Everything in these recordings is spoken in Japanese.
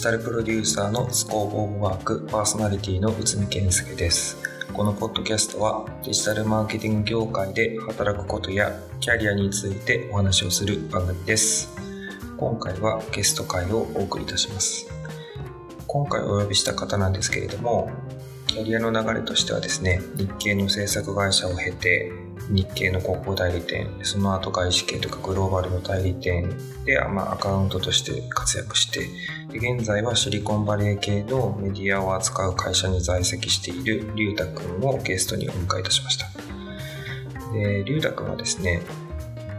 ジタルプロデューサーのスコープオブワークパーソナリティの内海健介です。このポッドキャストはデジタルマーケティング業界で働くことやキャリアについてお話をする番組です。今回はゲスト会をお送りいたします。今回お呼びした方なんですけれども、キャリアの流れとしてはですね、日系の制作会社を経て、日系の広告代理店、その後外資系とかグローバルの代理店で、まあ、アカウントとして活躍して、現在はシリコンバレー系のメディアを扱う会社に在籍している龍太くんをゲストにお迎えいたしました。で、龍太くんはですね、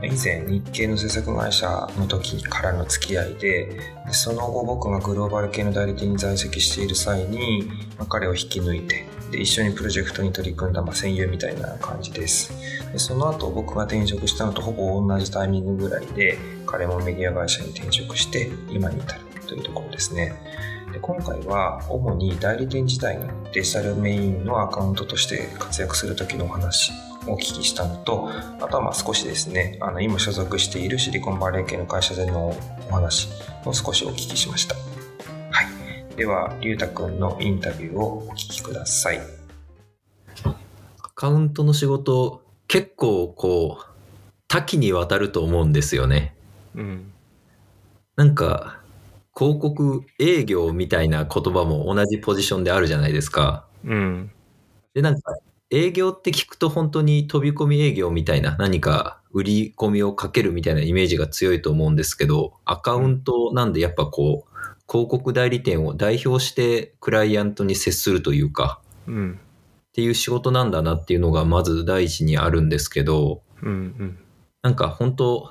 以前日系の制作会社の時からの付き合いでその後僕がグローバル系の代理店に在籍している際に、彼を引き抜いてで一緒にプロジェクトに取り組んだ、まあ、戦友みたいな感じです。でその後僕が転職したのとほぼ同じタイミングぐらいで彼もメディア会社に転職して今に至るというところですね。で今回は主に代理店自体のデジタルメインのアカウントとして活躍する時のお話お聞きしたのと、あとはまあ少しですね、あの今所属しているシリコンバレー系の会社でのお話を少しお聞きしました。はい。では、りゅうたくんのインタビューをお聞きください。アカウントの仕事、結構こう、多岐にわたると思うんですよね。うん。なんか、広告営業みたいな言葉も同じポジションであるじゃないですか。うん。で、なんか、営業って聞くと本当に飛び込み営業みたいな何か売り込みをかけるみたいなイメージが強いと思うんですけど、アカウントなんでやっぱこう、広告代理店を代表してクライアントに接するというか、うん、っていう仕事なんだなっていうのがまず第一にあるんですけど、うんうん、なんか本当、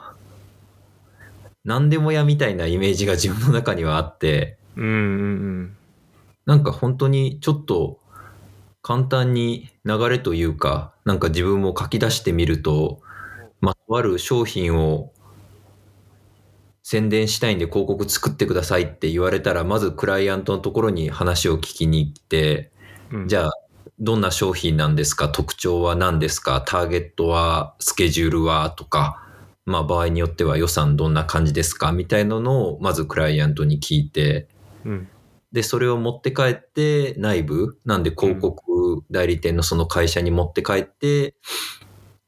何でもやみたいなイメージが自分の中にはあって、うんうんうん、なんか本当にちょっと簡単に流れというか、なんか自分も書き出してみると、まとある商品を宣伝したいんで広告作ってくださいって言われたら、まずクライアントのところに話を聞きに行って、うん、じゃあ、どんな商品なんですか？特徴は何ですか？ターゲットはスケジュールはとか、まあ場合によっては予算どんな感じですか？みたいなのをまずクライアントに聞いて、うん、で、それを持って帰って内部、なんで広告代理店のその会社に持って帰って、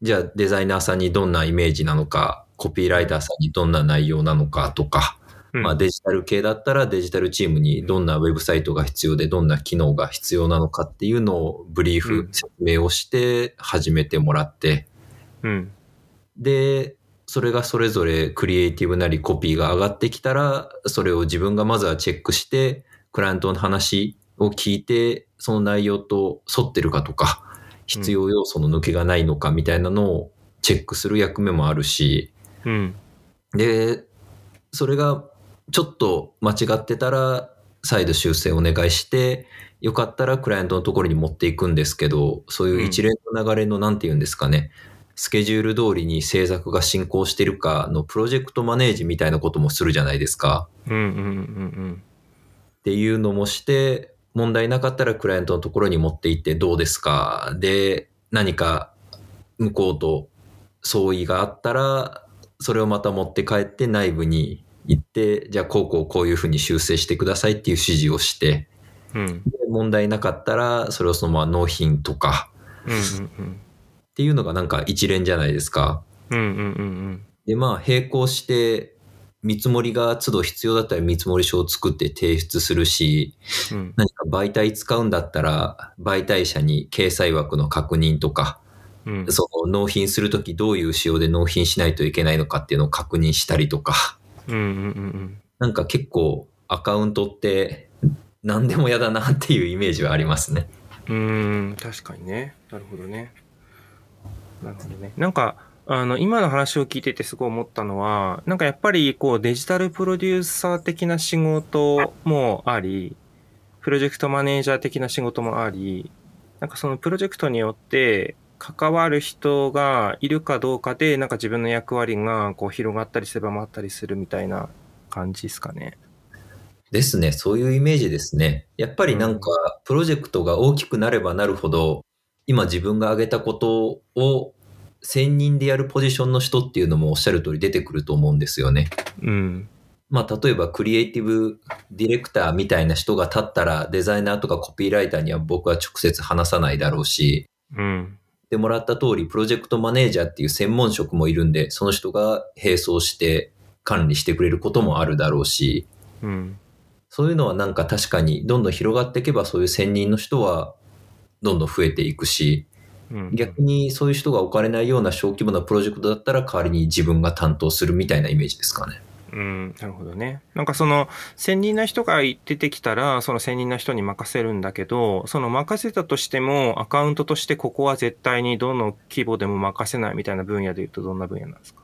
じゃあデザイナーさんにどんなイメージなのか、コピーライターさんにどんな内容なのかとか、まあデジタル系だったらデジタルチームにどんなウェブサイトが必要でどんな機能が必要なのかっていうのをブリーフ、説明をして始めてもらって、うん、で、それがそれぞれクリエイティブなりコピーが上がってきたら、それを自分がまずはチェックして、クライアントの話を聞いて、その内容と沿ってるかとか、必要要素の抜けがないのかみたいなのをチェックする役目もあるし、うん、で、それがちょっと間違ってたら、再度修正お願いして、よかったらクライアントのところに持っていくんですけど、そういう一連の流れのなんて言うんですかね、スケジュール通りに制作が進行してるかのプロジェクトマネージみたいなこともするじゃないですか。うんうんうんうん。っていうのもして、問題なかったらクライアントのところに持って行ってどうですか？で、何か向こうと相違があったら、それをまた持って帰って内部に行って、じゃあこうこうこういうふうに修正してくださいっていう指示をして、うん、問題なかったらそれをそのまま納品とか、っていうのがなんか一連じゃないですか。うんうんうんうん、でまあ並行して見積もりが都度必要だったら見積もり書を作って提出するし、うん、何か媒体使うんだったら、媒体者に掲載枠の確認とか、うん、その納品するときどういう仕様で納品しないといけないのかっていうのを確認したりとか、うんうんうん、なんか結構アカウントって何でも嫌だなっていうイメージはありますね。うん、確かにね。なるほどね。なるほどね。なんか、あの、今の話を聞いててすごい思ったのは、なんかやっぱりこうデジタルプロデューサー的な仕事もあり、プロジェクトマネージャー的な仕事もあり、なんかそのプロジェクトによって関わる人がいるかどうかで、なんか自分の役割がこう広がったり狭まったりするみたいな感じですかね。ですね。そういうイメージですね。やっぱりなんか、プロジェクトが大きくなればなるほど、今自分が挙げたことを専任でやるポジションの人っていうのもおっしゃる通り出てくると思うんですよね。うん。まあ、例えばクリエイティブディレクターみたいな人が立ったら、デザイナーとかコピーライターには僕は直接話さないだろうし、うん。でもらった通り、プロジェクトマネージャーっていう専門職もいるんで、その人が並走して管理してくれることもあるだろうし、うん。そういうのはなんか確かにどんどん広がっていけばそういう専任の人はどんどん増えていくし、逆にそういう人が置かれないような小規模なプロジェクトだったら代わりに自分が担当するみたいなイメージですかね。うん、なるほどね。なんかその、専任な人が出てきたら、その専任な人に任せるんだけど、その任せたとしても、アカウントとしてここは絶対にどの規模でも任せないみたいな分野で言うとどんな分野なんですか？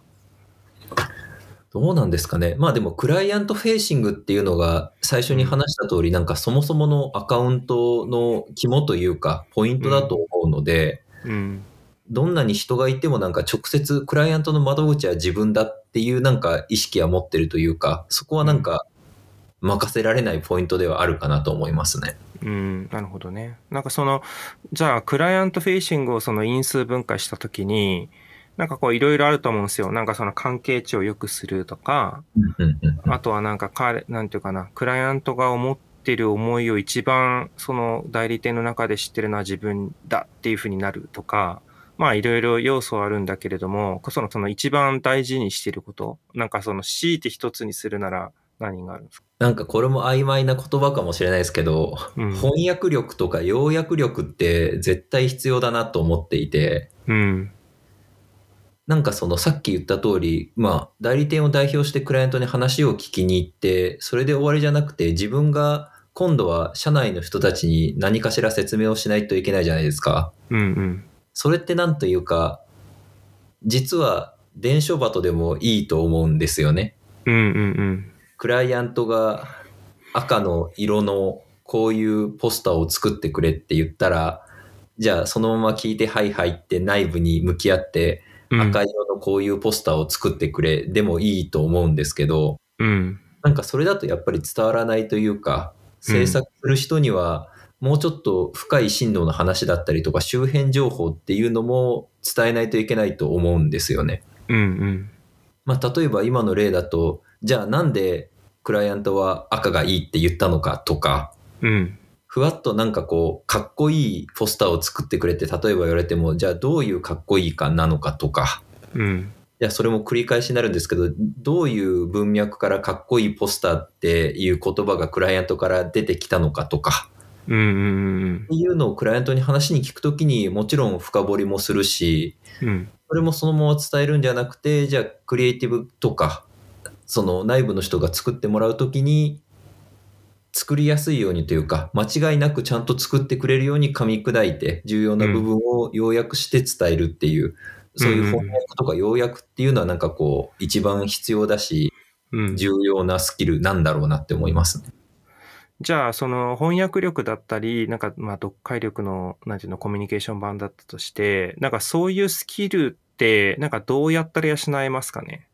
どうなんですかね。まあでも、クライアントフェーシングっていうのが、最初に話した通り、なんかそもそものアカウントの肝というか、ポイントだと思うので、うん、どんなに人がいてもなんか直接クライアントの窓口は自分だっていうなんか意識は持ってるというか、そこはなんか任せられないポイントではあるかなと思いますね。うん、なるほどね。なんかその、じゃあクライアントフェイシングをその因数分解したときに、なんかこういろいろあると思うんですよ。なんかその関係値を良くするとか、あとはなんか彼、なんていうかな、クライアントが思ってる思いを一番その代理店の中で知ってるのは自分だっていうふうになるとか、まあいろいろ要素はあるんだけれども、そのその一番大事にしていること、なんかその強いて一つにするなら何があるんですか？なんかこれも曖昧な言葉かもしれないですけど、うん、翻訳力とか要約力って絶対必要だなと思っていて、うん、なんかそのさっき言った通り、まあ代理店を代表してクライアントに話を聞きに行って、それで終わりじゃなくて自分が今度は社内の人たちに何かしら説明をしないといけないじゃないですか。うんうん。それってなんというか、実は伝書バトでもいいと思うんですよね。うんうんうん。クライアントが赤の色のこういうポスターを作ってくれって言ったら、じゃあそのまま聞いてはいはいって内部に向き合って、赤色のこういうポスターを作ってくれ、でもいいと思うんですけど、うん、なんかそれだとやっぱり伝わらないというか、制作する人にはもうちょっと深い進路の話だったりとか周辺情報っていうのも伝えないといけないと思うんですよね。うんうん。まあ例えば今の例だと、じゃあなんでクライアントは赤がいいって言ったのかとか、うん。ふわっとなんかこう、かっこいいポスターを作ってくれて、例えば言われても、じゃあどういうかっこいいかなのかとか、うん。いや、それも繰り返しになるんですけど、どういう文脈からかっこいいポスターっていう言葉がクライアントから出てきたのかとか、うんうんうん、っていうのをクライアントに話に聞くときにもちろん深掘りもするし、うん、それもそのまま伝えるんじゃなくて、じゃあクリエイティブとか、その内部の人が作ってもらうときに、作りやすいようにというか、間違いなくちゃんと作ってくれるように噛み砕いて、重要な部分を要約して伝えるっていう、そういう翻訳とか要約っていうのはなんかこう、一番必要だし、重要なスキルなんだろうなって思いますね。じゃあ、その翻訳力だったり、なんか、まあ、読解力の、なんていうの、コミュニケーション版だったとして、なんかそういうスキルって、なんかどうやったら養えますかね？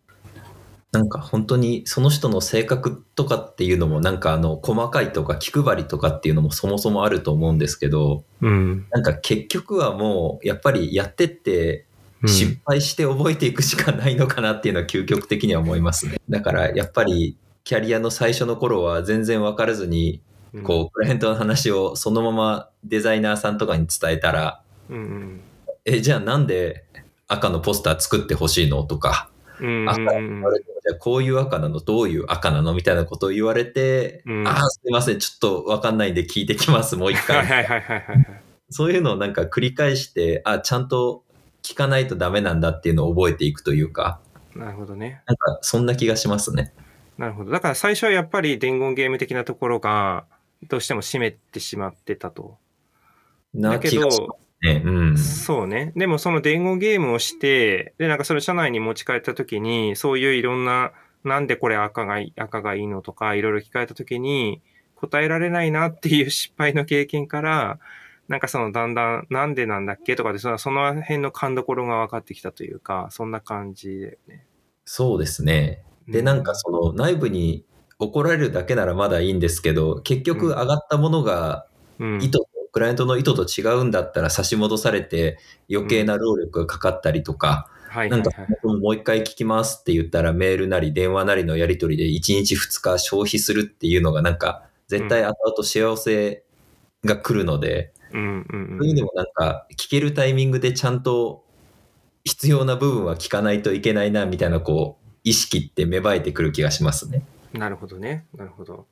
なんか本当にその人の性格とかっていうのもなんかあの細かいとか気配りとかっていうのもそもそもあると思うんですけど、うん、なんか結局はもうやっぱりやってって失敗して覚えていくしかないのかなっていうのは究極的には思いますね。だからやっぱりキャリアの最初の頃は全然わからずに、こう、クライアントの話をそのままデザイナーさんとかに伝えたら、うん、え、じゃあなんで赤のポスター作ってほしいのとか、こういう赤なのどういう赤なのみたいなことを言われて、うん、ああ、すいません、ちょっとわかんないんで聞いてきます、もう一回。そういうのをなんか繰り返して、あ、ちゃんと聞かないとダメなんだっていうのを覚えていくというか。なるほどね。なんか、そんな気がしますね。なるほど。だから最初はやっぱり伝言ゲーム的なところが、どうしても占めてしまってたと。だけど、ねうん、そうね。でもその伝言ゲームをして、で、なんかそれ社内に持ち帰った時に、そういういろんな、なんでこれ赤がいい、赤がいいのとか、いろいろ聞かれた時に、答えられないなっていう失敗の経験から、なんかそのだんだん、なんでなんだっけとかで、そのその辺の勘どころが分かってきたというか、そんな感じだよね。そうですね。で、なんかその内部に怒られるだけならまだいいんですけど、結局上がったものが意図と、クライアントの意図と違うんだったら差し戻されて余計な労力がかかったりとか、はいなんか、もう一回聞きますって言ったらメールなり電話なりのやり取りで1日2日消費するっていうのがなんか、絶対後々幸せが来るので、うんうんうん、そういう意味でもなんか、聞けるタイミングでちゃんと必要な部分は聞かないといけないな、みたいなこう、意識って芽生えてくる気がしますね。なるほどね。なるほど。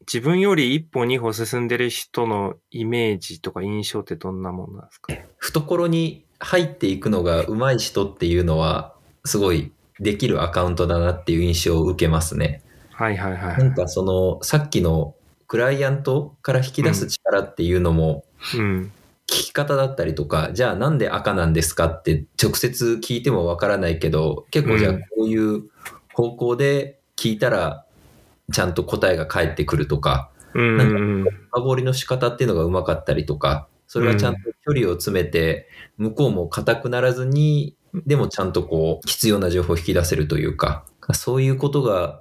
自分より一歩二歩進んでる人のイメージとか印象ってどんなものなんですか？懐に入っていくのが上手い人っていうのは、すごいできるアカウントだなっていう印象を受けますね。はいはいはい。なんかその、さっきのクライアントから引き出す力っていうのも、うん。聞き方だったりとか、じゃあなんで赤なんですかって直接聞いてもわからないけど、結構じゃあこういう方向で聞いたら、ちゃんと答えが返ってくるとか、うんうんうん。深掘りの仕方っていうのがうまかったりとか、それがちゃんと距離を詰めて、向こうも硬くならずに、でもちゃんとこう、必要な情報を引き出せるというか、そういうことが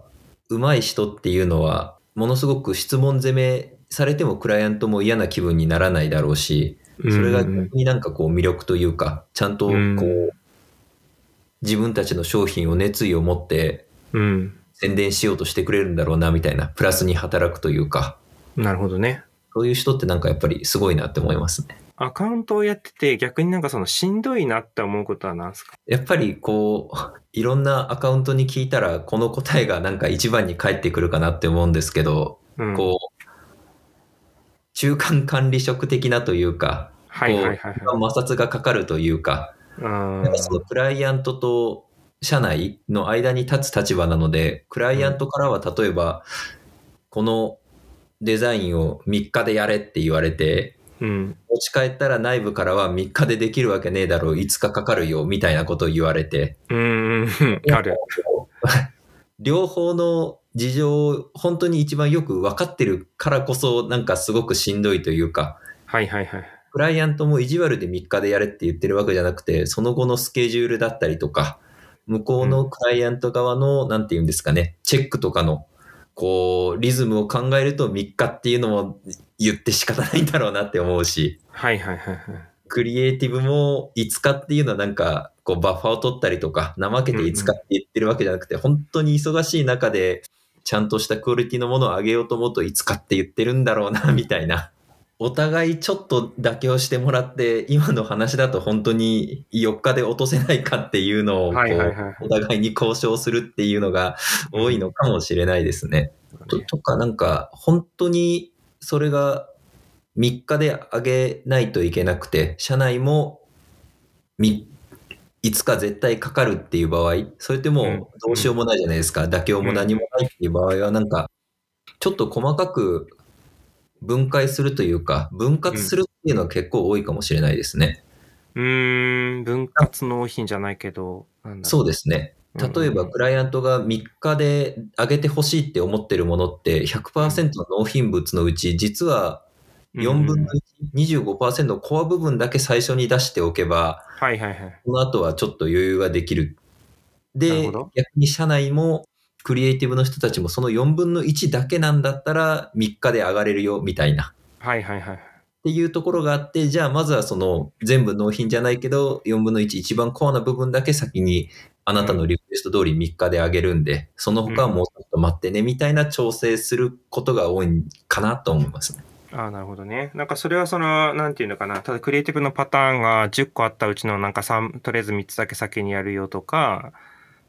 上手い人っていうのは、ものすごく質問攻めされてもクライアントも嫌な気分にならないだろうし、それが逆になんかこう魅力というか、ちゃんとこう自分たちの商品を熱意を持ってうん。宣伝しようとしてくれるんだろうな、みたいな、プラスに働くというか、なるほどね。そういう人ってなんかやっぱりすごいなって思いますね。アカウントをやってて逆になんかそのしんどいなって思うことは何ですか？やっぱりこう、いろんなアカウントに聞いたら、この答えがなんか一番に返ってくるかなって思うんですけど、うん。こう、中間管理職的なというか、はいはいはいはい。摩擦がかかるというか、うんそのクライアントと社内の間に立つ立場なので、クライアントからは例えば、このデザインを3日でやれって言われて、うん。持ち帰ったら内部からは3日でできるわけねえだろう、5日かかるよ、みたいなことを言われて、うんうん。ある。両方の事情を本当に一番よく分かってるからこそ、なんかすごくしんどいというか、はいはいはい。クライアントも意地悪で3日でやれって言ってるわけじゃなくて、その後のスケジュールだったりとか、向こうのクライアント側の、なんて言うんですかね、チェックとかの、こう、リズムを考えると3日っていうのも言って仕方ないんだろうなって思うし、はいはいはいはい。クリエイティブも5日っていうのはなんか、こう、バッファーを取ったりとか、怠けて5日って言ってるわけじゃなくて、本当に忙しい中で、ちゃんとしたクオリティのものを上げようと思うと5日って言ってるんだろうな、みたいな。お互いちょっと妥協してもらって、今の話だと本当に4日で落とせないかっていうのを、お互いに交渉するっていうのが多いのかもしれないですね。ととか、なんか、本当にそれが3日で上げないといけなくて、社内もみ5日絶対かかるっていう場合、それってもうどうしようもないじゃないですか。妥協も何もないっていう場合は、なんか、ちょっと細かく分解するというか、分割するっていうのは結構多いかもしれないですね。うーん、分割納品じゃないけど、そうですね。例えば、クライアントが3日で上げてほしいって思ってるものって100%の納品物のうち、実は4分の1、25%のコア部分だけ最初に出しておけば、はいはいはい。その後はちょっと余裕ができる。で逆に社内も、クリエイティブの人たちもその4分の1だけなんだったら3日で上がれるよ、みたいな。はいはいはい。っていうところがあって、じゃあまずはその全部納品じゃないけど、4分の1一番コアな部分だけ先にあなたのリクエスト通り3日であげるんで、その他はもうちょっと待ってね、みたいな調整することが多いかなと思いますね。ああ、なるほどね。なんかそれはその、なんていうのかな。ただクリエイティブのパターンが10個あったうちのなんか3、とりあえず3つだけ先にやるよとか、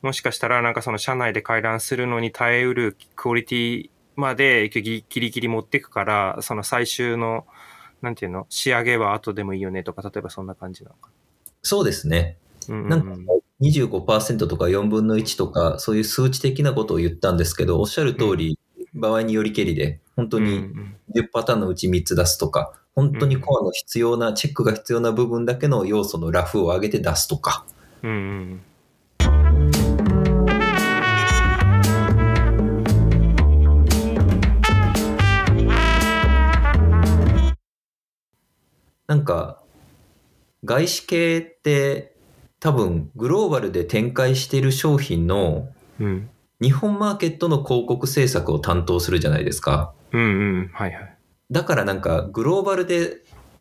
もしかしたらなんかその社内で回覧するのに耐えうるクオリティまでギリギリ持っていくから、その最終の、なんていうの、仕上げは後でもいいよねとか、例えばそんな感じなのか。そうですね。んうんなんか25%とか4分の1とか、そういう数値的なことを言ったんですけど、おっしゃる通り、場合によりけりで、本当にん10パターンのうち3つ出すとか、本当にコアの必要な、チェックが必要な部分だけの要素のラフを上げて出すとか、うんうんなんか、外資系って多分グローバルで展開している商品の日本マーケットの広告制作を担当するじゃないですか。うんうん。はいはい。だからなんかグローバルで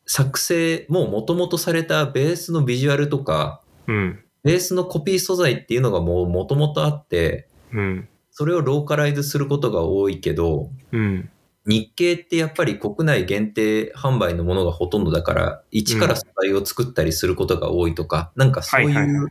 作成、もう元々されたベースのビジュアルとか、うん。ベースのコピー素材っていうのがもう元々あって、うん、それをローカライズすることが多いけど、うん、日系ってやっぱり国内限定販売のものがほとんどだから、一から素材を作ったりすることが多いとか、うん、なんかそういう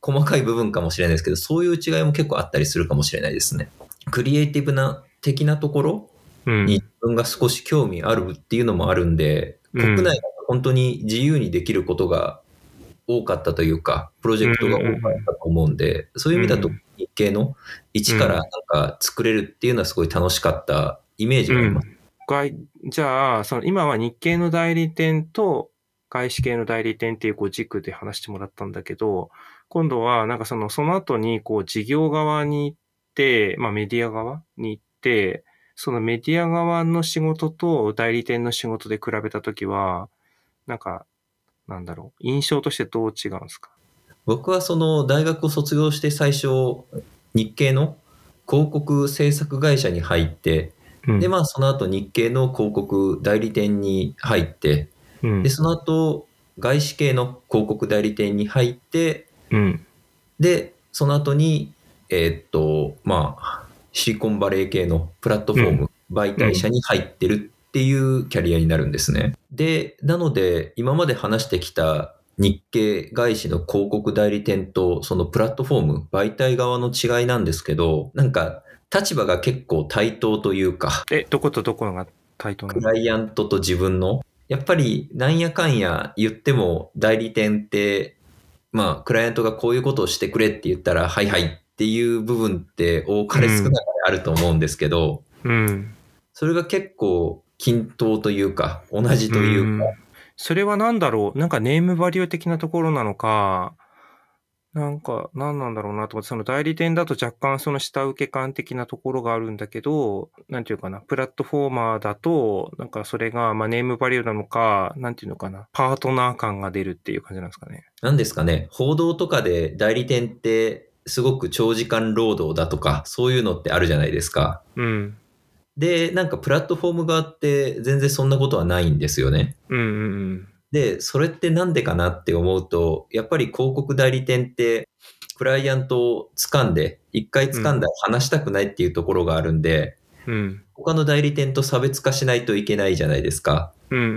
細かい部分かもしれないですけど、そういう違いも結構あったりするかもしれないですね。クリエイティブな的なところに自分が少し興味あるっていうのもあるんで、国内だと本当に自由にできることが多かったというか、プロジェクトが多かったと思うんで、そういう意味だと日系の一からなんか作れるっていうのはすごい楽しかったイメージがあります。うん、じゃあ、その今は日系の代理店と外資系の代理店っていうこう軸で話してもらったんだけど、今度はなんかその、その後にこう事業側に行って、まあメディア側に行って、そのメディア側の仕事と代理店の仕事で比べたときは、なんか、なんだろう、印象としてどう違うんですか？僕はその大学を卒業して最初、日系の広告制作会社に入って、うん、で、まあ、その後日系の広告代理店に入って、うん、で、その後、外資系の広告代理店に入って、うん、で、その後に、えー、っと、まあ、シリコンバレー系のプラットフォーム、媒体社に入ってるっていうキャリアになるんですね。で、なので、今まで話してきた日系外資の広告代理店とそのプラットフォーム、媒体側の違いなんですけど、なんか立場が結構対等というか。え、どことどこが対等なの？クライアントと自分の。やっぱりなんやかんや言っても代理店って、まあ、クライアントがこういうことをしてくれって言ったら、はいはいっていう部分って多かれ少なかれあると思うんですけど、うん。それが結構均等というか、同じというか。うん、それは何だろう？なんかネームバリュー的なところなのか、なんか、何なんだろうなと思って、その代理店だと若干その下請け感的なところがあるんだけど、なんていうかな、プラットフォーマーだと、なんかそれが、まあネームバリューなのか、なんていうのかな、パートナー感が出るっていう感じなんですかね。なんですかね、報道とかで代理店ってすごく長時間労働だとか、そういうのってあるじゃないですか。うん。で、なんかプラットフォーム側って全然そんなことはないんですよね。うんうんうん。で、それってなんでかなって思うと、やっぱり広告代理店って、クライアントを掴んで、一回掴んだら話したくないっていうところがあるんで、うん、他の代理店と差別化しないといけないじゃないですか。うんうんう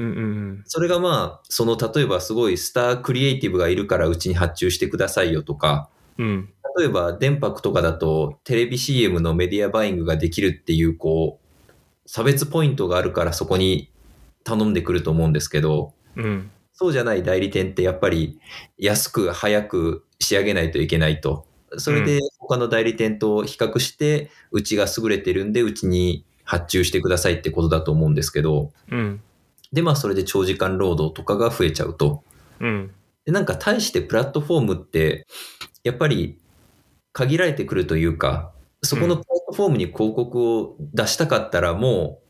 ん、それがまあ、その例えばすごいスタークリエイティブがいるからうちに発注してくださいよとか、うん、例えば電白とかだとテレビ CM のメディアバイングができるっていうこう、差別ポイントがあるからそこに頼んでくると思うんですけど、うん、そうじゃない代理店ってやっぱり安く早く仕上げないといけないと。それで他の代理店と比較して、うちが優れてるんで、うちに発注してくださいってことだと思うんですけど、うん、で、まあそれで長時間労働とかが増えちゃうと。うん、で、なんか対してプラットフォームって、やっぱり限られてくるというか、そこのプラットフォームに広告を出したかったらもう、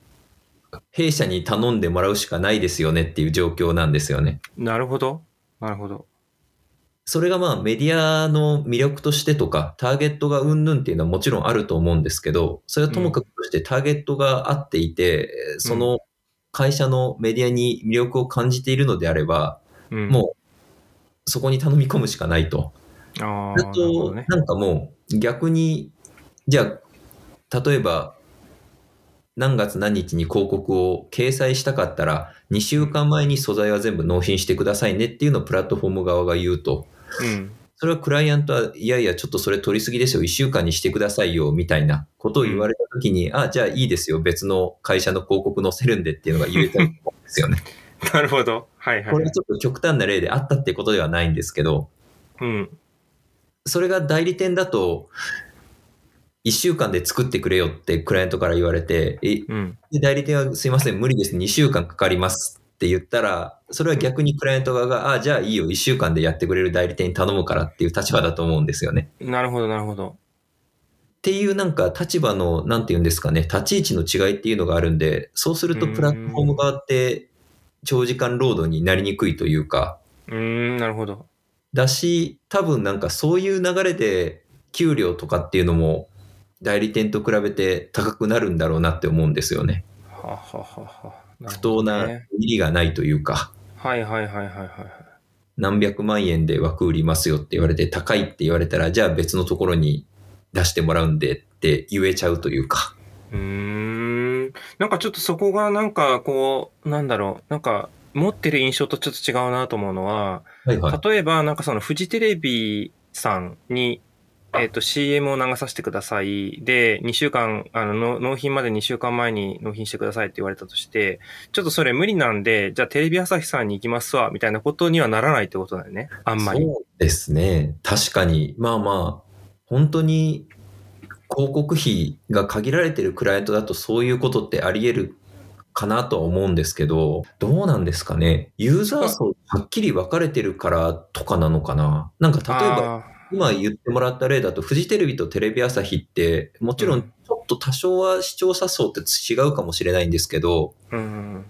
弊社に頼んでもらうしかないですよねっていう状況なんですよね。なるほど。なるほど。それがまあメディアの魅力としてとか、ターゲットがうんぬんっていうのはもちろんあると思うんですけど、それはともかくとしてターゲットがあっていて、うん、その会社のメディアに魅力を感じているのであれば、うん、もうそこに頼み込むしかないと。あと、ね、なんかもう逆に、じゃあ、例えば何月何日に広告を掲載したかったら、2週間前に素材は全部納品してくださいねっていうのをプラットフォーム側が言うと、うん、それはクライアントは、いやいや、ちょっとそれ取りすぎですよ、1週間にしてくださいよ、みたいなことを言われたときに、うん、あ、じゃあいいですよ、別の会社の広告載せるんでっていうのが言えたと思うんですよね。なるほど。はいはい、はい。これちょっと極端な例であったってことではないんですけど、うん。それが代理店だと、1週間で作ってくれよってクライアントから言われて、え、うん、代理店はすいません、無理です、2週間かかりますって言ったら、それは逆にクライアント側が、ああ、じゃあいいよ、1週間でやってくれる代理店に頼むからっていう立場だと思うんですよね。なるほど、なるほど。っていうなんか立場の、なんて言うんですかね、立ち位置の違いっていうのがあるんで、そうするとプラットフォーム側って長時間労働になりにくいというか。うん、なるほど。だし、多分なんかそういう流れで給料とかっていうのも代理店と比べて高くなるんだろうなって思うんですよね。はははは、不当な入りがないというか。はいはいはいはいはい。何百万円で枠売りますよって言われて高いって言われたら、じゃあ別のところに出してもらうんでって言えちゃうというか。うーん。なんかちょっとそこがなんかこう、なんだろう、なんか持ってる印象とちょっと違うなと思うのは、はいはい、例えばなんかそのフジテレビさんにえっ、ー、と、CM を流させてください。で、2週間、あの、納品まで2週間前に納品してくださいって言われたとして、ちょっとそれ無理なんで、じゃあテレビ朝日さんに行きますわ、みたいなことにはならないってことだよね。あんまり。そうですね。確かに。まあまあ、本当に広告費が限られてるクライアントだとそういうことってあり得るかなとは思うんですけど、どうなんですかね。ユーザー層はっきり分かれてるからとかなのかな。なんか例えば、今言ってもらった例だと、フジテレビとテレビ朝日って、もちろんちょっと多少は視聴者層って違うかもしれないんですけど、うん、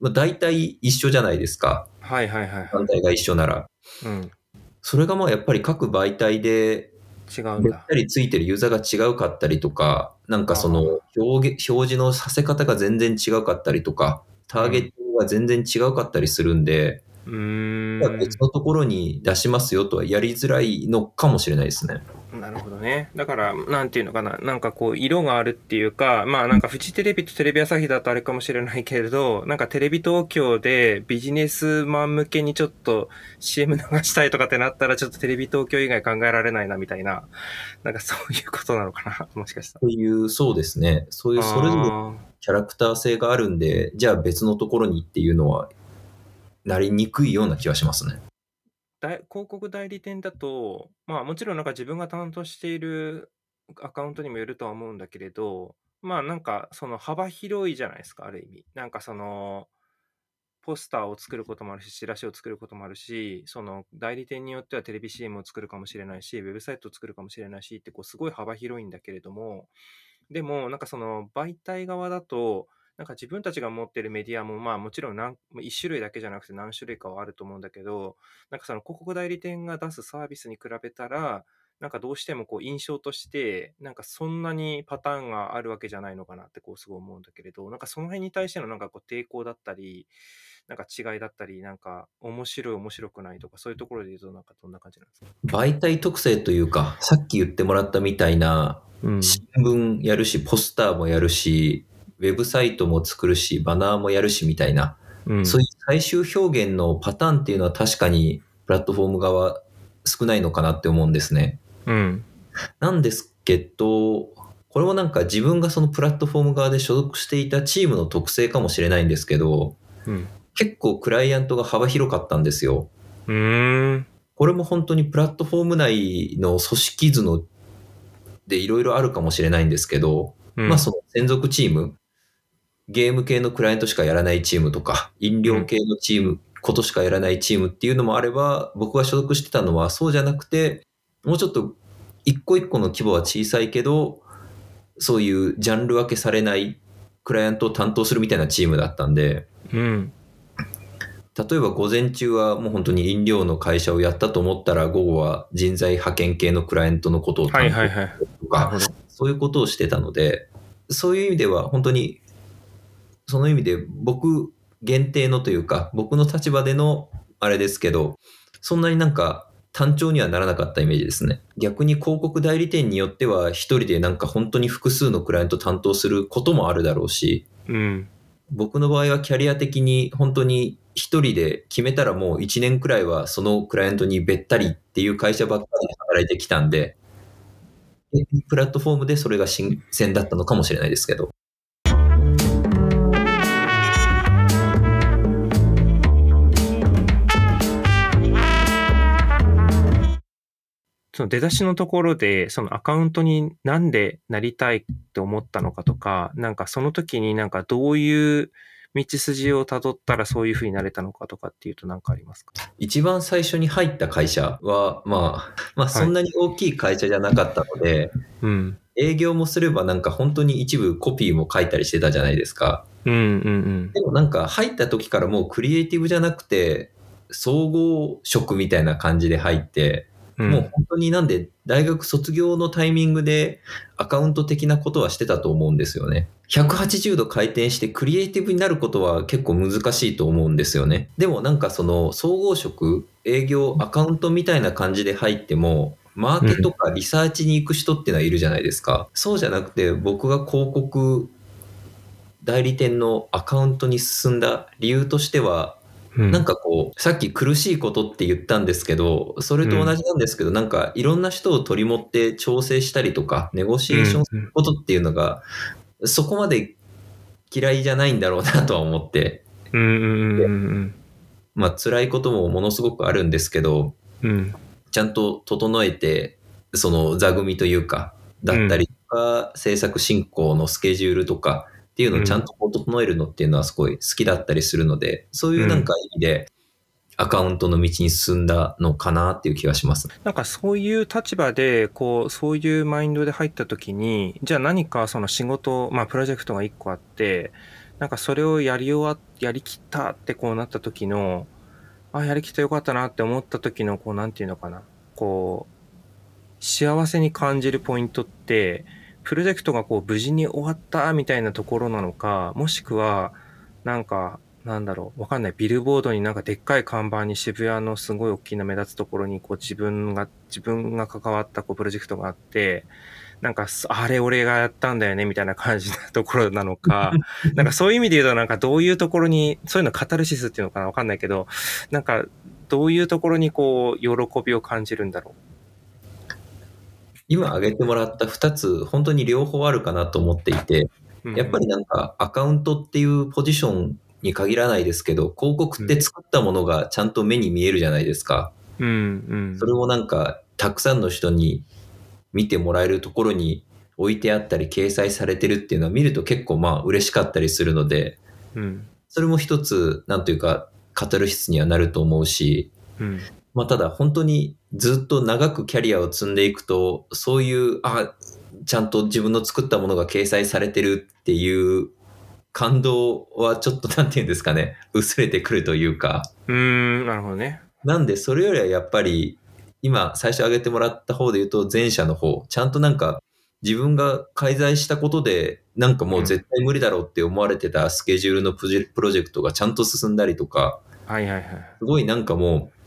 まあ、大体一緒じゃないですか。はいはいはい。反対が一緒なら。うん。それがまあやっぱり各媒体で、違うんだ。ったりついてるユーザーが違うかったりとか、なんかその表表示のさせ方が全然違うかったりとか、ターゲットが全然違うかったりするんで、うん別のところに出しますよとはやりづらいのかもしれないですね。なるほどね。だから、なんていうのかな。なんかこう、色があるっていうか、まあなんかフジテレビとテレビ朝日だとあれかもしれないけれど、なんかテレビ東京でビジネスマン向けにちょっと CM 流したいとかってなったら、ちょっとテレビ東京以外考えられないなみたいな、なんかそういうことなのかな。もしかしたら。そういう、そうですね。そういう、それぞれキャラクター性があるんで、じゃあ別のところにっていうのはなりにくいような気はしますね。広告代理店だと、まあもちろんなんか自分が担当しているアカウントにもよるとは思うんだけれど、まあなんかその幅広いじゃないですか、ある意味。なんかその、ポスターを作ることもあるし、チラシを作ることもあるし、その代理店によってはテレビ CM を作るかもしれないし、ウェブサイトを作るかもしれないしってすごい幅広いんだけれども、でもなんかその媒体側だと、なんか自分たちが持ってるメディアも、まあもちろん何、一種類だけじゃなくて何種類かはあると思うんだけど、なんかその広告代理店が出すサービスに比べたら、なんかどうしてもこう印象として、なんかそんなにパターンがあるわけじゃないのかなってこうすごい思うんだけれど、なんかその辺に対してのなんかこう抵抗だったり、なんか違いだったり、なんか面白い面白くないとか、そういうところで言うとなんかどんな感じなんですか？媒体特性というか、さっき言ってもらったみたいな、新聞やるし、ポスターもやるし、ウェブサイトも作るし、バナーもやるしみたいな、うん、そういう最終表現のパターンっていうのは確かにプラットフォーム側少ないのかなって思うんですね。うん。なんですけど、これもなんか自分がそのプラットフォーム側で所属していたチームの特性かもしれないんですけど、うん、結構クライアントが幅広かったんですよ。うん。これも本当にプラットフォーム内の組織図のでいろいろあるかもしれないんですけど、うん、まあその専属チーム、ゲーム系のクライアントしかやらないチームとか、飲料系のチーム、ことしかやらないチームっていうのもあれば、僕が所属してたのはそうじゃなくて、もうちょっと一個一個の規模は小さいけど、そういうジャンル分けされないクライアントを担当するみたいなチームだったんで、うん、例えば午前中はもう本当に飲料の会社をやったと思ったら午後は人材派遣系のクライアントのことを担当とか、そういうことをしてたので、そういう意味では本当にその意味で僕限定のというか、僕の立場でのあれですけど、そんなになんか単調にはならなかったイメージですね。逆に広告代理店によっては一人でなんか本当に複数のクライアント担当することもあるだろうし、うん、僕の場合はキャリア的に本当に一人で決めたらもう一年くらいはそのクライアントにべったりっていう会社ばっかり働いてきたんで、プラットフォームでそれが新鮮だったのかもしれないですけど。その出だしのところで、そのアカウントになんでなりたいって思ったのかとか、なんかその時になんかどういう道筋をたどったらそういうふうになれたのかとかっていうと何かありますか？一番最初に入った会社は、まあ、まあそんなに大きい会社じゃなかったので、はい、うん。営業もすればなんか本当に一部コピーも書いたりしてたじゃないですか。うんうんうん。でもなんか入った時からもうクリエイティブじゃなくて、総合職みたいな感じで入って、うん、もう本当になんで大学卒業のタイミングでアカウント的なことはしてたと思うんですよね。180度回転してクリエイティブになることは結構難しいと思うんですよね。でもなんかその総合職、営業、アカウントみたいな感じで入っても、マーケとかリサーチに行く人っていうのはいるじゃないですか。うん、そうじゃなくて僕が広告代理店のアカウントに進んだ理由としては、うん、なんかこう、さっき苦しいことって言ったんですけど、それと同じなんですけど、うん、なんかいろんな人を取り持って調整したりとか、ネゴシエーションすることっていうのが、そこまで嫌いじゃないんだろうなとは思って。うん。まあ辛いこともものすごくあるんですけど、うん、ちゃんと整えて、その座組というか、だったりとか、制作進行のスケジュールとか、っていうのをちゃんと整えるのっていうのはすごい好きだったりするので、そういうなんか意味で、アカウントの道に進んだのかなっていう気がします。なんかそういう立場で、こう、そういうマインドで入った時に、じゃあ何かその仕事、まあプロジェクトが一個あって、なんかそれをやり終わ、やりきったってこうなった時の、あ、やりきったよかったなって思った時の、こう、なんていうのかな。こう、幸せに感じるポイントって、プロジェクトがこう無事に終わったみたいなところなのか、もしくは、なんか、なんだろう、わかんない。ビルボードになんかでっかい看板に渋谷のすごい大きな目立つところに、こう自分が、自分が関わったこうプロジェクトがあって、なんか、あれ俺がやったんだよねみたいな感じなところなのか、なんかそういう意味で言うとなんかどういうところに、そういうのカタルシスっていうのかなわかんないけど、なんかどういうところにこう、喜びを感じるんだろう。今挙げてもらった2つ、本当に両方あるかなと思っていて、やっぱりなんかアカウントっていうポジションに限らないですけど、広告って作ったものがちゃんと目に見えるじゃないですか。うんうん、それもなんか、たくさんの人に見てもらえるところに置いてあったり掲載されてるっていうのは見ると結構まあ嬉しかったりするので、うん、それも一つ、なんというか、カタルシスにはなると思うし、うん、まあ、ただ本当にずっと長くキャリアを積んでいくと、そういう、あ、ちゃんと自分の作ったものが掲載されてるっていう感動はちょっとなんて言うんですかね、薄れてくるというか。うん、なるほどね。なんでそれよりはやっぱり、今最初挙げてもらった方で言うと前者の方、ちゃんとなんか自分が介在したことで、なんかもう絶対無理だろうって思われてたスケジュールのプロジェクトがちゃんと進んだりとか、はいはいはい。すごいなんかもう、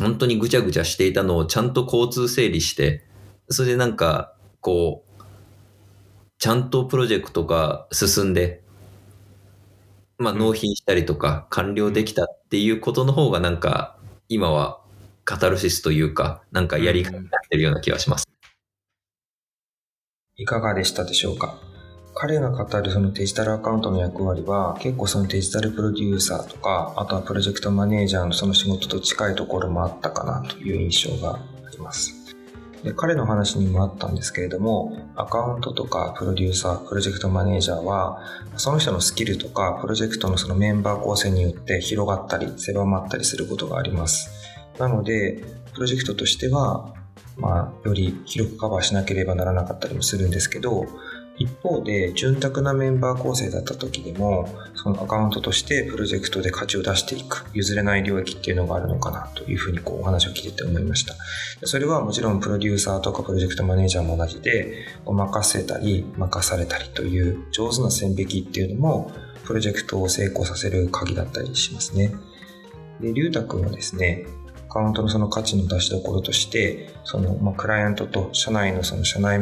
本当にぐちゃぐちゃしていたのをちゃんと交通整理して、それでなんか、こう、ちゃんとプロジェクトが進んで、まあ納品したりとか完了できたっていうことの方がなんか、今はカタルシスというか、なんかやり方になってるような気がします。いかがでしたでしょうか？彼が語るそのデジタルアカウントの役割は結構そのデジタルプロデューサーとかあとはプロジェクトマネージャーのその仕事と近いところもあったかなという印象があります。で彼の話にもあったんですけれどもアカウントとかプロデューサープロジェクトマネージャーはその人のスキルとかプロジェクトのそのメンバー構成によって広がったり狭まったりすることがあります。なのでプロジェクトとしてはまあ、より広くカバーしなければならなかったりもするんですけど、一方で、潤沢なメンバー構成だった時でも、そのアカウントとしてプロジェクトで価値を出していく、譲れない領域っていうのがあるのかなというふうにこうお話を聞いてて思いました。それはもちろんプロデューサーとかプロジェクトマネージャーも同じで、任せたり任されたりという上手な線引きっていうのも、プロジェクトを成功させる鍵だったりしますね。で、りゅうたくんはですね、アカウントのその価値の出しどころとして、その、まあ、クライアントと社内のその社内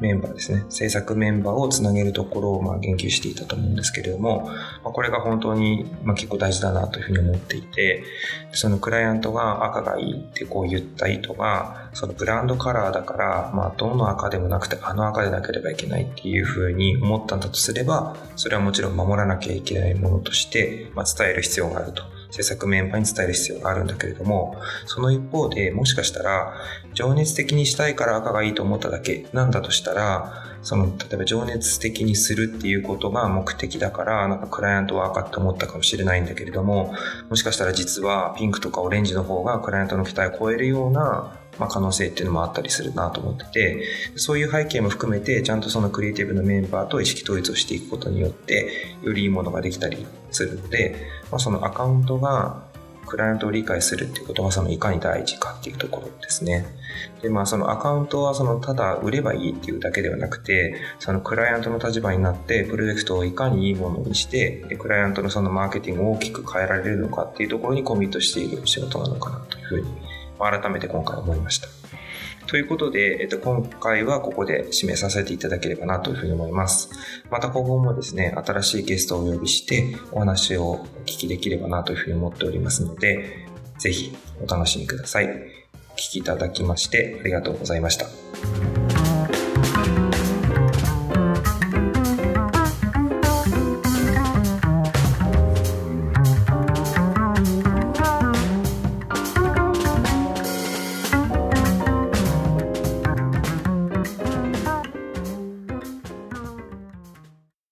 メンバーですね、制作メンバーをつなげるところをまあ言及していたと思うんですけれども、まあ、これが本当にまあ結構大事だなというふうに思っていて、そのクライアントが赤がいいってこう言った意図が、そのブランドカラーだから、まあどの赤でもなくてあの赤でなければいけないっていうふうに思ったんだとすれば、それはもちろん守らなきゃいけないものとして、まあ、伝える必要があると。制作メンバーに伝える必要があるんだけれども、その一方でもしかしたら、情熱的にしたいから赤がいいと思っただけなんだとしたら、その、例えば情熱的にするっていうことが目的だから、なんかクライアントは赤って思ったかもしれないんだけれども、もしかしたら実はピンクとかオレンジの方がクライアントの期待を超えるようなまあ、可能性っていうのもあったりするなと思ってて、そういう背景も含めて、ちゃんとそのクリエイティブのメンバーと意識統一をしていくことによって、よりいいものができたりするので、まあ、そのアカウントがクライアントを理解するっていうことがそのいかに大事かっていうところですね。で、まあそのアカウントはそのただ売ればいいっていうだけではなくて、そのクライアントの立場になってプロジェクトをいかにいいものにして、でクライアントのそのマーケティングを大きく変えられるのかっていうところにコミットしている仕事なのかなというふうに改めて今回思いました。ということで、えっと、今回はここで締めさせていただければなというふうに思います。また今後もですね、新しいゲストをお呼びしてお話をお聞きできればなというふうに思っておりますので、ぜひお楽しみください。お聴きいただきましてありがとうございました。